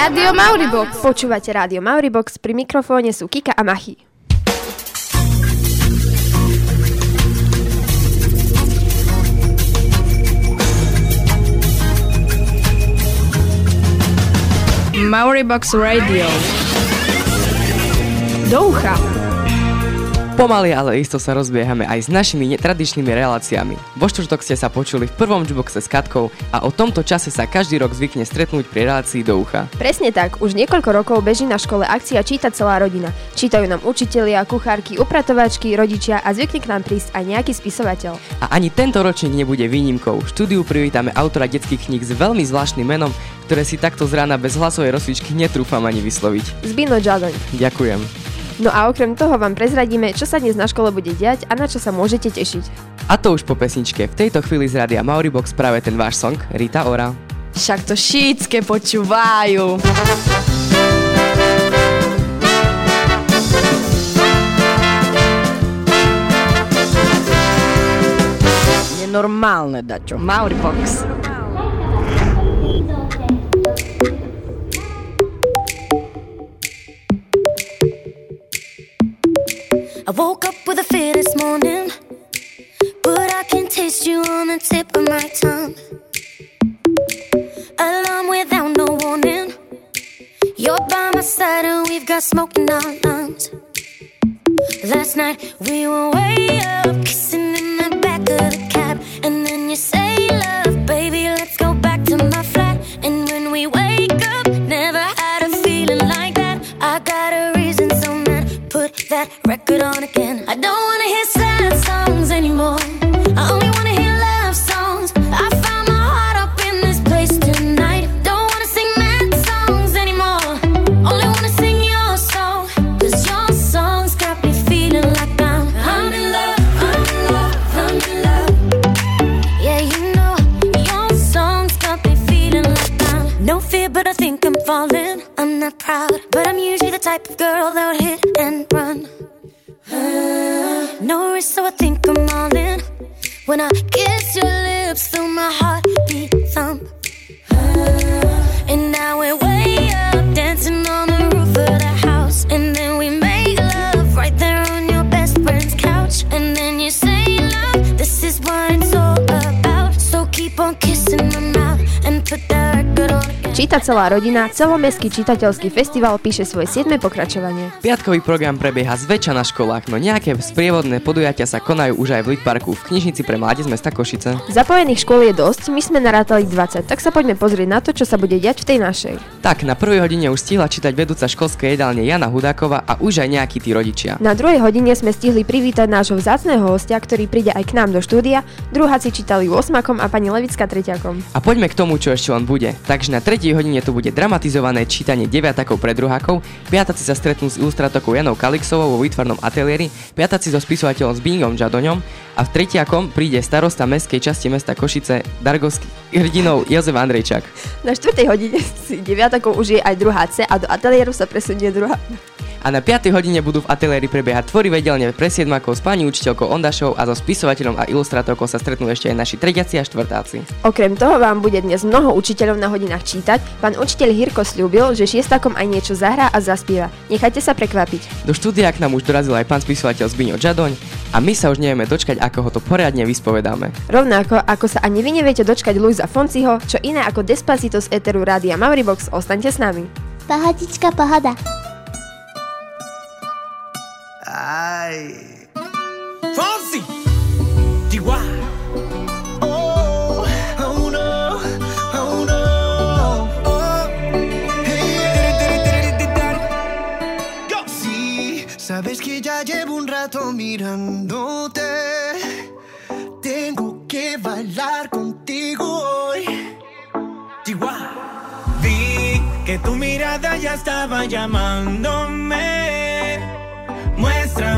Rádio Mauribox. Počúvate Rádio Mauribox, pri mikrofóne sú Kika a Machy. Mauribox Radio. Do ucha. Pomaly, ale isto sa rozbiehame aj s našimi netradičnými reláciami. Vo štvrtok ste sa počuli v prvom jukeboxe s Katkou a o tomto čase sa každý rok zvykne stretnúť pri relácii do ucha. Presne tak, už niekoľko rokov beží na škole akcia Číta celá rodina. Čítajú nám učitelia, kuchárky, upratovačky, rodičia a zvykne k nám prísť aj nejaký spisovateľ. A ani tento ročník nebude výnimkou. V štúdiu privítame autora detských kníh s veľmi zvláštnym menom, ktoré si takto z rána bez hlasovej rozsvičky netrúfam ani vysloviť. Zbino Jadoň. Ďakujem. No a okrem toho vám prezradíme, čo sa dnes na škole bude diať a na čo sa môžete tešiť. A to už po pesničke. V tejto chvíli z Radia Mauribox práve ten váš song Rita Ora. Však to šítske počúvajú. Nenormálne, Dačo. Mauribox. I woke up with a fear this morning, but I can taste you on the tip of my tongue. Alarm without no warning. You're by my side and we've got smoke in our lungs. Last night we were way up, kissing in the back of the cab, and then you say, "Love, baby, let's go back to my flat." And when we wake up, never had a feeling like that. I got a reason, put that record on again. I don't wanna hear sad songs anymore. I only wanna hear love songs. I found my heart up in this place tonight. Don't wanna sing mad songs anymore. Only wanna sing your song. Cause your songs got me feeling like I'm, I'm in love, I'm in love, I'm in love. Yeah, you know, your songs got me feeling like I'm no fear, but I think I'm falling. I'm not proud, but I'm usually the type of girl that would hit and. No risk, so I think I'm all in. When I kiss your lips, feel my heartbeat Číta celá rodina, celomestský čitateľský festival píše svoje 7. pokračovanie. Piatkový program prebieha zväčša na školách, no nejaké sprievodné podujatia sa konajú už aj v Litparku v knižnici pre mládež mesta Košice. Zapojených škôl je dosť, my sme narátali 20, tak sa poďme pozrieť na to, čo sa bude diať v tej našej. Tak, na prvej hodine už stihla čítať vedúca školskej jedálne Jana Hudáková a už aj nejakí tí rodičia. Na druhej hodine sme stihli privítať nášho vzácného hostia, ktorý príde aj k nám do štúdia. Druháci čítali 8 a pani Levická treťakom. A poďme k tomu, čo ešte on bude. Takže na hodine tu bude dramatizované čítanie deviatakov pre druhákov, piataci sa stretnú s ilustratorkou Janou Kalixovou vo výtvarnom ateliéri, piataci so spisovateľom Zbingom Žadoňom a v tretiakom príde starosta mestskej časti mesta Košice Dargovský hrdinou Jozef Andrejčák. Na štvrtej hodine si deviatakov už je aj druhá C a do ateliéru sa presunie druhá. A na 5. hodine budú v ateliéri prebiehať tvorivé dielne pre siedmakov s pani učiteľkou Ondašou a so spisovateľom a ilustrátorkou sa stretnú ešte aj naši trediaci a štvrtáci. Okrem toho vám bude dnes mnoho učiteľov na hodinách čítať. Pán učiteľ Hirko slúbil, že šiestakom aj niečo zahrá a zaspieva. Nechajte sa prekvapiť. Do štúdia k nám už dorazil aj pán spisovateľ Zbiňo Žadoň a my sa už nevieme dočkať, ako ho to poriadne vyspovedáme. Rovnako ako sa ani vy neviete dočkať Luisa Fonciho, čo iné ako Despacito z Eteru Rádia Mauribox, ostaňte s nami. Pohodička, pohoda. Ay. Fonsi. Oh, oh no, oh no. Oh. Hey, Go. Sí, sabes que ya llevo un rato mirándote. Tengo que bailar contigo hoy. DY. Vi que tu mirada ya estaba llamándome.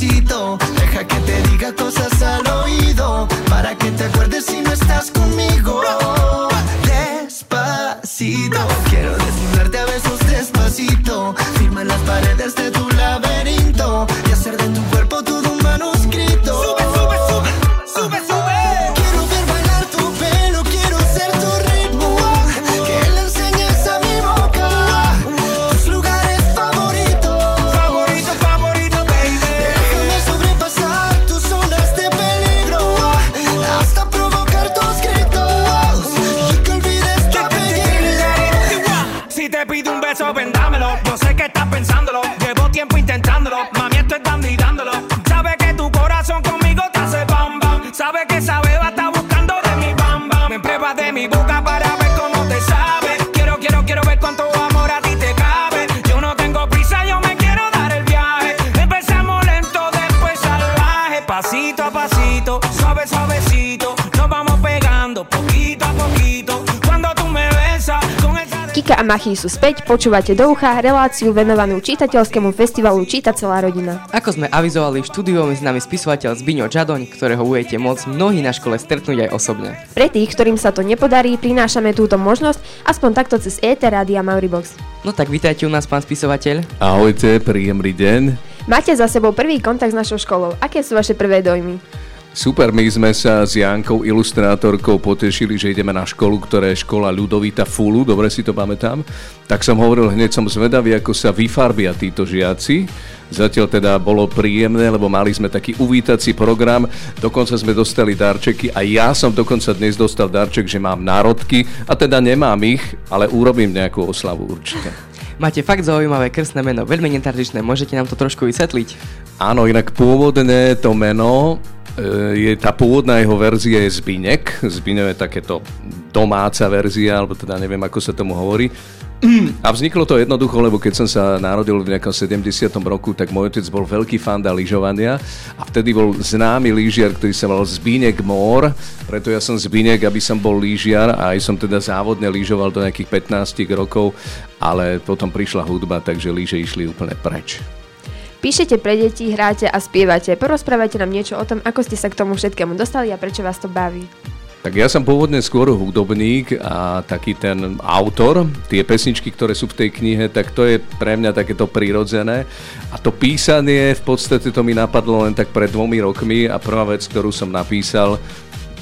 Deja que te diga cosas al oído. Para que te Te dan Kika a Machy sú späť, počúvate do ucha reláciu venovanú čitateľskému festivalu Číta celá rodina. Ako sme avizovali v štúdiu, je s nami spisovateľ Zbiňo Žadoň, ktorého budete môcť mnohí na škole stretnúť aj osobne. Pre tých, ktorým sa to nepodarí, prinášame túto možnosť aspoň takto cez ET Rádia Mauribox. No tak vítajte u nás, pán spisovateľ. Ahojte, príjemný deň. Máte za sebou prvý kontakt s našou školou. Aké sú vaše prvé dojmy? Super, my sme sa s Jankou, ilustrátorkou, potešili, že ideme na školu, ktorá je škola Ľudovita Fulu, dobre si to pamätám. Tak som hovoril, hneď som zvedavý, ako sa vyfarbia títo žiaci. Zatiaľ teda bolo príjemné, lebo mali sme taký uvítací program, dokonca sme dostali darčeky a ja som dokonca dnes dostal darček, že mám národky a teda nemám ich, ale urobím nejakú oslavu určite. Máte fakt zaujímavé krstné meno, veľmi netradičné, môžete nám to trošku vysvetliť? Áno, inak pôvodné to meno je tá pôvodná jeho verzia je Zbinek. Zbinek je takéto domáca verzia, alebo teda neviem, ako sa tomu hovorí. A vzniklo to jednoducho, lebo keď som sa narodil v nejakom 70. roku, tak môj otec bol veľký fanda lyžovania a vtedy bol známy lyžiar, ktorý sa volal Zbínek Mór, preto ja som Zbínek, aby som bol lyžiar a aj som teda závodne lyžoval do nejakých 15 rokov, ale potom prišla hudba, takže lyže išli úplne preč. Píšete pre deti, hráte a spievate. Porozprávajte nám niečo o tom, ako ste sa k tomu všetkému dostali a prečo vás to baví. Tak ja som pôvodne skôr hudobník a taký ten autor, tie pesničky, ktoré sú v tej knihe, tak to je pre mňa takéto prirodzené. A to písanie, v podstate to mi napadlo len tak pred dvomi rokmi a prvá vec, ktorú som napísal,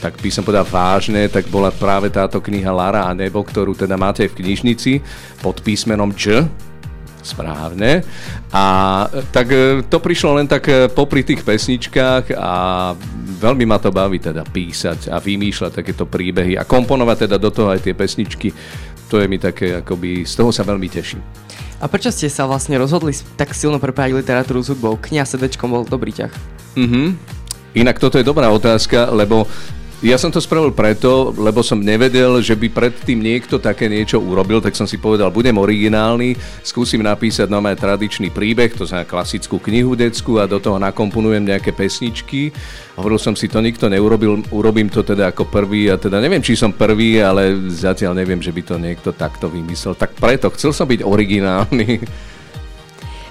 tak by som povedal vážne, tak bola práve táto kniha Lara a nebo, ktorú teda máte v knižnici pod písmenom Č, správne. A tak e, to prišlo len tak e, popri tých pesničkách a veľmi ma to baví teda písať a vymýšľať takéto príbehy a komponovať teda do toho aj tie pesničky. To je mi také, akoby, z toho sa veľmi teším. A prečo ste sa vlastne rozhodli tak silno prepájať literatúru s hudbou? Kniha srdečkom bol dobrý ťah. Mhm. Inak toto je dobrá otázka, lebo ja som to spravil preto, lebo som nevedel, že by predtým niekto také niečo urobil, tak som si povedal, budem originálny, skúsim napísať nové tradičný príbeh, to znamená klasickú knihu decku a do toho nakomponujem nejaké pesničky. Hovoril som si, to nikto neurobil, urobím to teda ako prvý a teda neviem, či som prvý, ale zatiaľ neviem, že by to niekto takto vymyslel. Tak preto chcel som byť originálny.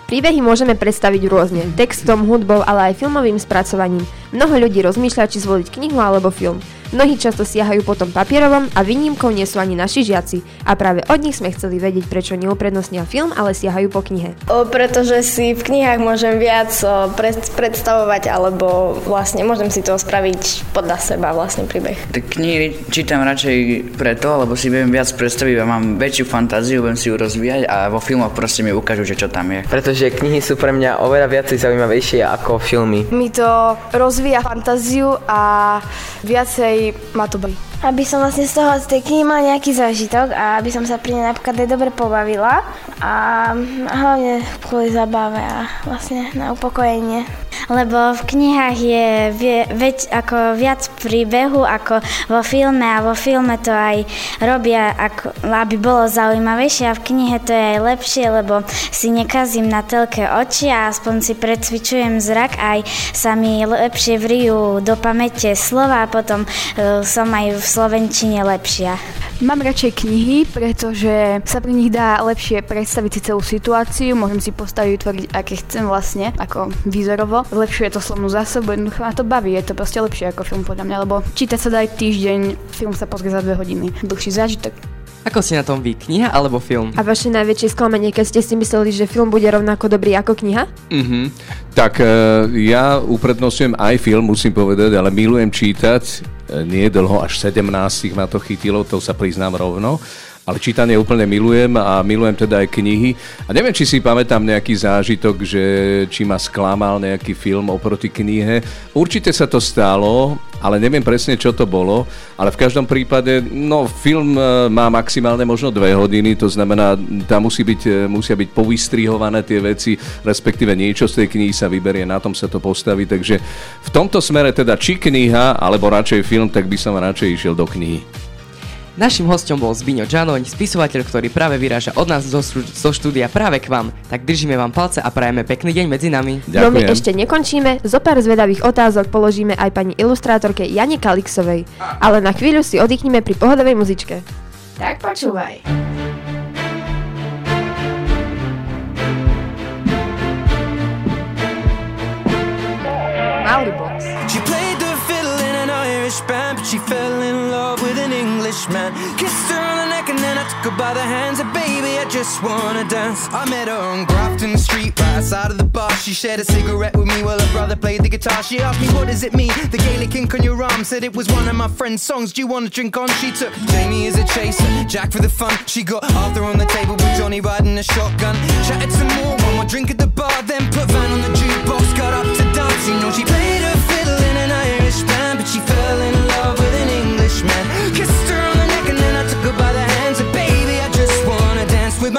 Príbehy môžeme predstaviť rôzne, textom, hudbou, ale aj filmovým spracovaním. Mnoho ľudí rozmýšľa, či zvoliť knihu alebo film. Mnohí často siahajú potom papierovom a výnimkou nie sú ani naši žiaci. A práve od nich sme chceli vedieť, prečo neuprednostnia film, ale siahajú po knihe. O, pretože si v knihách môžem viac o, pred, predstavovať, alebo vlastne môžem si to spraviť podľa seba vlastne príbeh. Tak knihy čítam radšej preto, lebo si viem viac predstaviť a mám väčšiu fantáziu, viem si ju rozvíjať a vo filmoch proste mi ukážu, že čo tam je. Pretože knihy sú pre mňa oveľa viacej zaujímavejšie ako filmy. Mi to rozvíja fantáziu a viacej ma to baví. Aby som vlastne z toho, z tej knihy mal nejaký zážitok a aby som sa pri nej napríklad aj dobre pobavila a hlavne kvôli zabave a vlastne na upokojenie. Lebo v knihách je veď, ako viac príbehu ako vo filme a vo filme to aj robia, ako, aby bolo zaujímavejšie a v knihe to je aj lepšie, lebo si nekazím na telke oči a aspoň si precvičujem zrak aj sa mi lepšie vrijú do pamäte slova a potom uh, som aj v slovenčine lepšia. Mám radšej knihy, pretože sa pri nich dá lepšie predstaviť si celú situáciu, môžem si postaviť, vytvoriť, aké chcem vlastne, ako výzorovo. Zlepšuje to slovnú zásobu, jednoducho ma to baví, je to proste lepšie ako film podľa mňa, lebo čítať sa dá aj týždeň, film sa pozrie za dve hodiny. Dlhší zážitok. Ako si na tom vy, kniha alebo film? A vaše najväčšie sklamanie, keď ste si mysleli, že film bude rovnako dobrý ako kniha? Mhm. Tak e, ja uprednosujem aj film, musím povedať, ale milujem čítať. E, nie dlho, až 17 ma to chytilo, to sa priznám rovno ale čítanie úplne milujem a milujem teda aj knihy. A neviem, či si pamätám nejaký zážitok, že či ma sklamal nejaký film oproti knihe. Určite sa to stalo, ale neviem presne, čo to bolo. Ale v každom prípade, no, film e, má maximálne možno dve hodiny, to znamená, tam musí byť, e, musia byť povystrihované tie veci, respektíve niečo z tej knihy sa vyberie, na tom sa to postaví. Takže v tomto smere teda či kniha, alebo radšej film, tak by som radšej išiel do knihy. Našim hostom bol Zbiňo Džanoň, spisovateľ, ktorý práve vyráža od nás zo, zo štúdia práve k vám. Tak držíme vám palce a prajeme pekný deň medzi nami. Ďakujem. No my ešte nekončíme, zo pár zvedavých otázok položíme aj pani ilustrátorke Jane Kalixovej. Ale na chvíľu si oddychneme pri pohodovej muzičke. Tak počúvaj. Mauribox. She played the fiddle in an Irish band, but she fell in love with an Kissed her on the neck and then I took her by the hands. And baby, I just wanna dance. I met her on Grafton Street, right outside of the bar. She shared a cigarette with me while her brother played the guitar. She asked me, What does it mean? The Gaelic ink on your arm said it was one of my friend's songs. Do you wanna drink on? She took Jamie as a chaser, Jack for the fun. She got Arthur on the table with Johnny riding a shotgun. Chatted some more, one more drink at the bar, then put Van on the jukebox. Got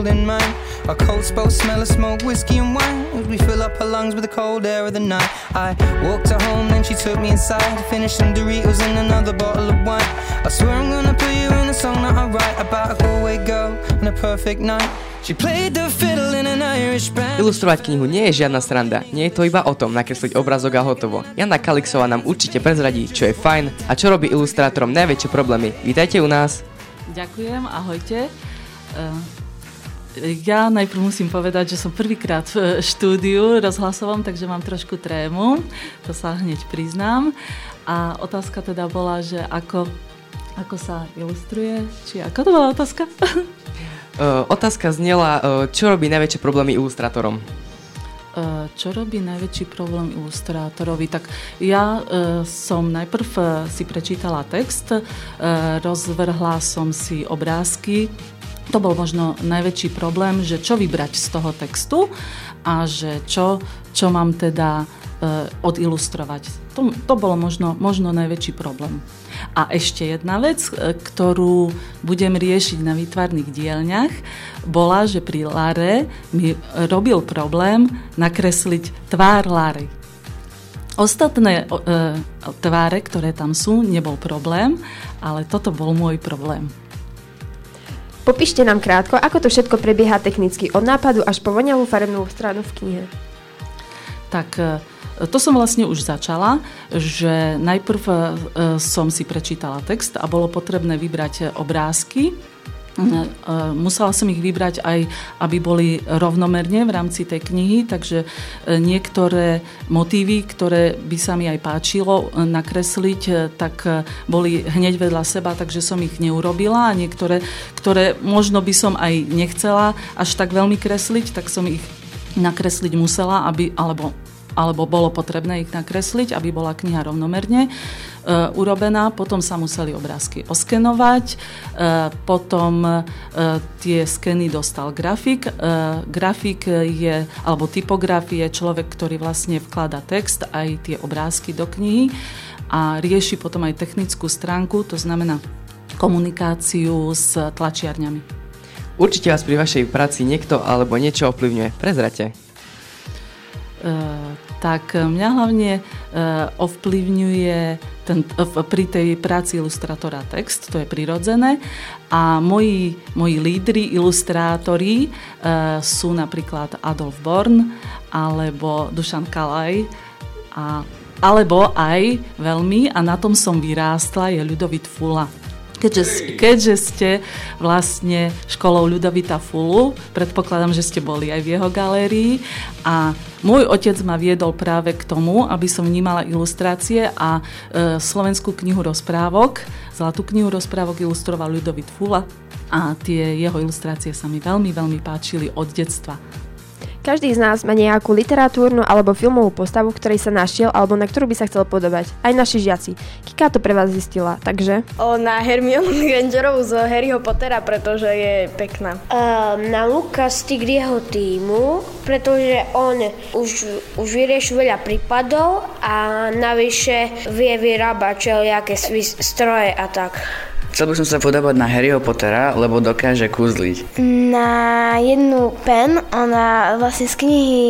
holding mine. Our coats both smell of smoke, whiskey and wine. As we fill up her lungs with the cold air of the night. I walked her home, then she took me inside. Finished some Doritos and another bottle of wine. I swear I'm gonna put you in a song that I write about a Galway girl and a perfect night. Ilustrovať knihu nie je žiadna sranda, nie je to iba o tom nakresliť obrazok a hotovo. Jana Kalixová nám určite prezradí, čo je fajn a čo robí ilustrátorom najväčšie problémy. Vítajte u nás. Ďakujem, ahojte. Eh, Ja najprv musím povedať, že som prvýkrát v štúdiu rozhlasovom, takže mám trošku trému, to sa hneď priznám. A otázka teda bola, že ako, ako sa ilustruje, či ako to bola otázka? Uh, otázka znela, uh, čo robí najväčšie problémy ilustrátorom? Čo robí najväčší problém ilustrátorovi? Tak ja e, som najprv e, si prečítala text, e, rozvrhla som si obrázky. To bol možno najväčší problém, že čo vybrať z toho textu a že čo, čo mám teda e, odilustrovať. To, to bolo možno, možno najväčší problém. A ešte jedna vec, e, ktorú budem riešiť na výtvarných dielňach, bola, že pri Lare mi robil problém nakresliť tvár Lary. Ostatné e, tváre, ktoré tam sú, nebol problém, ale toto bol môj problém. Popíšte nám krátko, ako to všetko prebieha technicky od nápadu až po voňavú farebnú stranu v knihe. Tak e, to som vlastne už začala, že najprv e, som si prečítala text a bolo potrebné vybrať obrázky, musela som ich vybrať aj, aby boli rovnomerne v rámci tej knihy, takže niektoré motívy, ktoré by sa mi aj páčilo nakresliť, tak boli hneď vedľa seba, takže som ich neurobila a niektoré, ktoré možno by som aj nechcela až tak veľmi kresliť, tak som ich nakresliť musela, aby, alebo alebo bolo potrebné ich nakresliť, aby bola kniha rovnomerne uh, urobená. Potom sa museli obrázky oskenovať, uh, potom uh, tie skeny dostal grafik. Grafik je, alebo typograf je človek, ktorý vlastne vklada text aj tie obrázky do knihy a rieši potom aj technickú stránku, to znamená komunikáciu s tlačiarňami. Určite vás pri vašej práci niekto alebo niečo ovplyvňuje. Prezrate. Uh, tak mňa hlavne uh, ovplyvňuje ten, uh, pri tej práci ilustrátora text, to je prirodzené. A moji, moji lídry, ilustrátori sú napríklad Adolf Born alebo Dušan Kalaj a alebo aj veľmi, a na tom som vyrástla, je Ľudovit Fula. Keďže, keďže ste vlastne školou Ľudovita Fulu, predpokladám, že ste boli aj v jeho galérii a môj otec ma viedol práve k tomu, aby som vnímala ilustrácie a e, slovenskú knihu rozprávok, zlatú knihu rozprávok ilustroval Ľudovit Fula a tie jeho ilustrácie sa mi veľmi, veľmi páčili od detstva. Každý z nás má nejakú literatúrnu alebo filmovú postavu, ktorej sa našiel alebo na ktorú by sa chcel podobať. Aj naši žiaci. Kika to pre vás zistila, takže... O, na Hermionu Grangerovú z Harryho Pottera, pretože je pekná. Uh, na Luka z Tigriho týmu, pretože on už, už vyriešil veľa prípadov a navyše vie vyrábať všelijaké stroje a tak. Chcel by som sa podobať na Harryho Pottera, lebo dokáže kúzliť. Na jednu pen, ona vlastne z knihy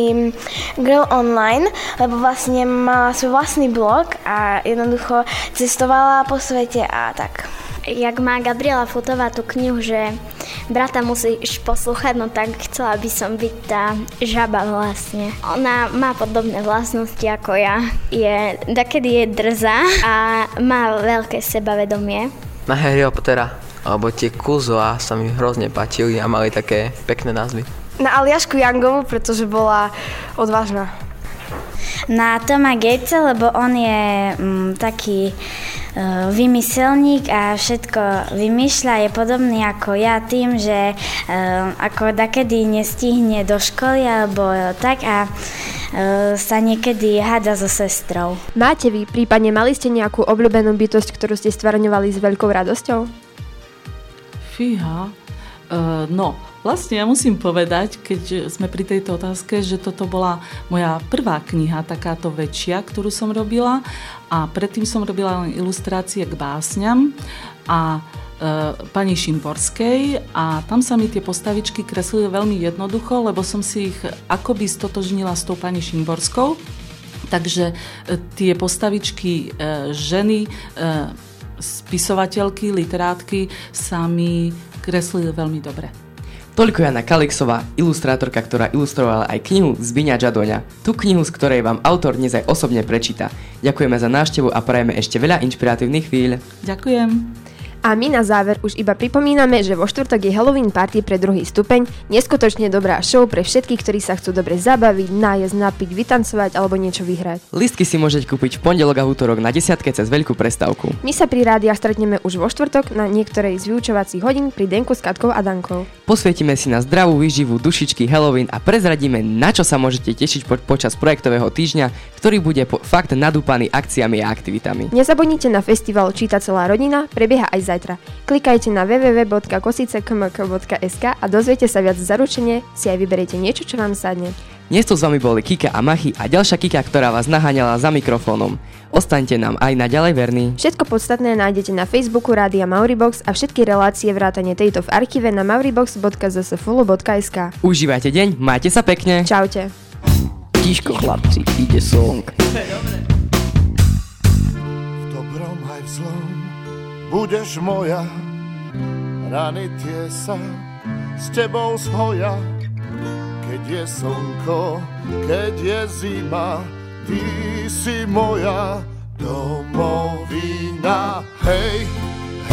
Girl Online, lebo vlastne mala svoj vlastný blog a jednoducho cestovala po svete a tak. Jak má Gabriela Futová tú knihu, že brata musíš poslúchať, no tak chcela by som byť tá žaba vlastne. Ona má podobné vlastnosti ako ja. Je, takedy je drzá a má veľké sebavedomie na Harryho Pottera, alebo tie Kuzoa sa mi hrozne páčili a mali také pekné názvy. Na Aliašku Jangovu, pretože bola odvážna. Na Toma Gatesa, lebo on je mm, taký uh, vymyselník a všetko vymýšľa, je podobný ako ja tým, že uh, ako dakedy nestihne do školy alebo tak a sa niekedy háda so sestrou. Máte vy, prípadne mali ste nejakú obľúbenú bytosť, ktorú ste stvarňovali s veľkou radosťou? Fíha, uh, no, Vlastne ja musím povedať, keď sme pri tejto otázke, že toto bola moja prvá kniha, takáto väčšia, ktorú som robila a predtým som robila len ilustrácie k básňam a pani Šimborskej a tam sa mi tie postavičky kreslili veľmi jednoducho, lebo som si ich akoby stotožnila s tou pani Šimborskou. Takže e, tie postavičky e, ženy, e, spisovateľky, literátky sa mi kreslili veľmi dobre. Toľko Jana Kalixová, ilustrátorka, ktorá ilustrovala aj knihu Zbiňa Žadoňa. Tú knihu, z ktorej vám autor dnes aj osobne prečíta. Ďakujeme za návštevu a prajeme ešte veľa inšpiratívnych chvíľ. Ďakujem. A my na záver už iba pripomíname, že vo štvrtok je Halloween party pre druhý stupeň, neskutočne dobrá show pre všetkých, ktorí sa chcú dobre zabaviť, nájsť, napiť, vytancovať alebo niečo vyhrať. Listky si môžete kúpiť v pondelok a útorok na desiatke cez veľkú prestávku. My sa pri rádiách stretneme už vo štvrtok na niektorej z vyučovacích hodín pri Denku s Katkou a Dankou. Posvietime si na zdravú výživu, dušičky Halloween a prezradíme, na čo sa môžete tešiť po- počas projektového týždňa, ktorý bude po- fakt nadúpaný akciami a aktivitami. Nezabudnite na festival Číta celá rodina, prebieha aj zajtra. Klikajte na www.kosicekmk.sk a dozviete sa viac zaručenie, si aj vyberiete niečo, čo vám sadne. Dnes tu s vami boli Kika a Machy a ďalšia Kika, ktorá vás naháňala za mikrofónom. Ostaňte nám aj naďalej verní. Všetko podstatné nájdete na Facebooku Rádia Mauribox a všetky relácie vrátane tejto v archíve na mauribox.zsfulu.sk Užívajte deň, majte sa pekne. Čaute. Tiško chlapci, ide song. V budeš moja, rany tie sa s tebou zhoja. Keď je slnko, keď je zima, ty si moja domovina. Hej,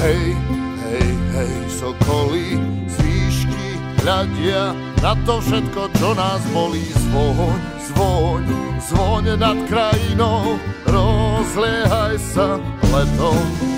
hej, hej, hej sokoly z výšky hľadia na to všetko, čo nás bolí. Zvoň, zvoň, zvoň nad krajinou, rozliehaj sa letom,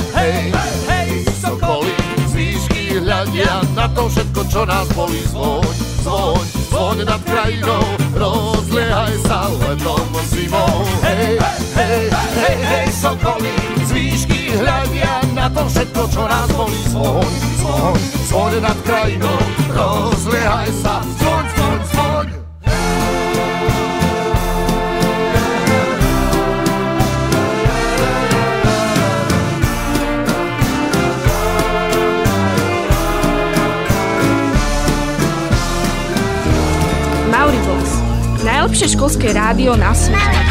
hej, sokoly z hľadia na to všetko, čo nás bolí. Zvoň, zvoň, zvoň nad krajinou, rozliehaj sa letom zimou. Hej, hej, hej, hej, sokoly z hľadia na to všetko, čo nás bolí. Zvoň, zvoň, zvoň nad krajinou, rozliehaj sa, zvoň, zvoň. Najlepšie školské rádio na svete.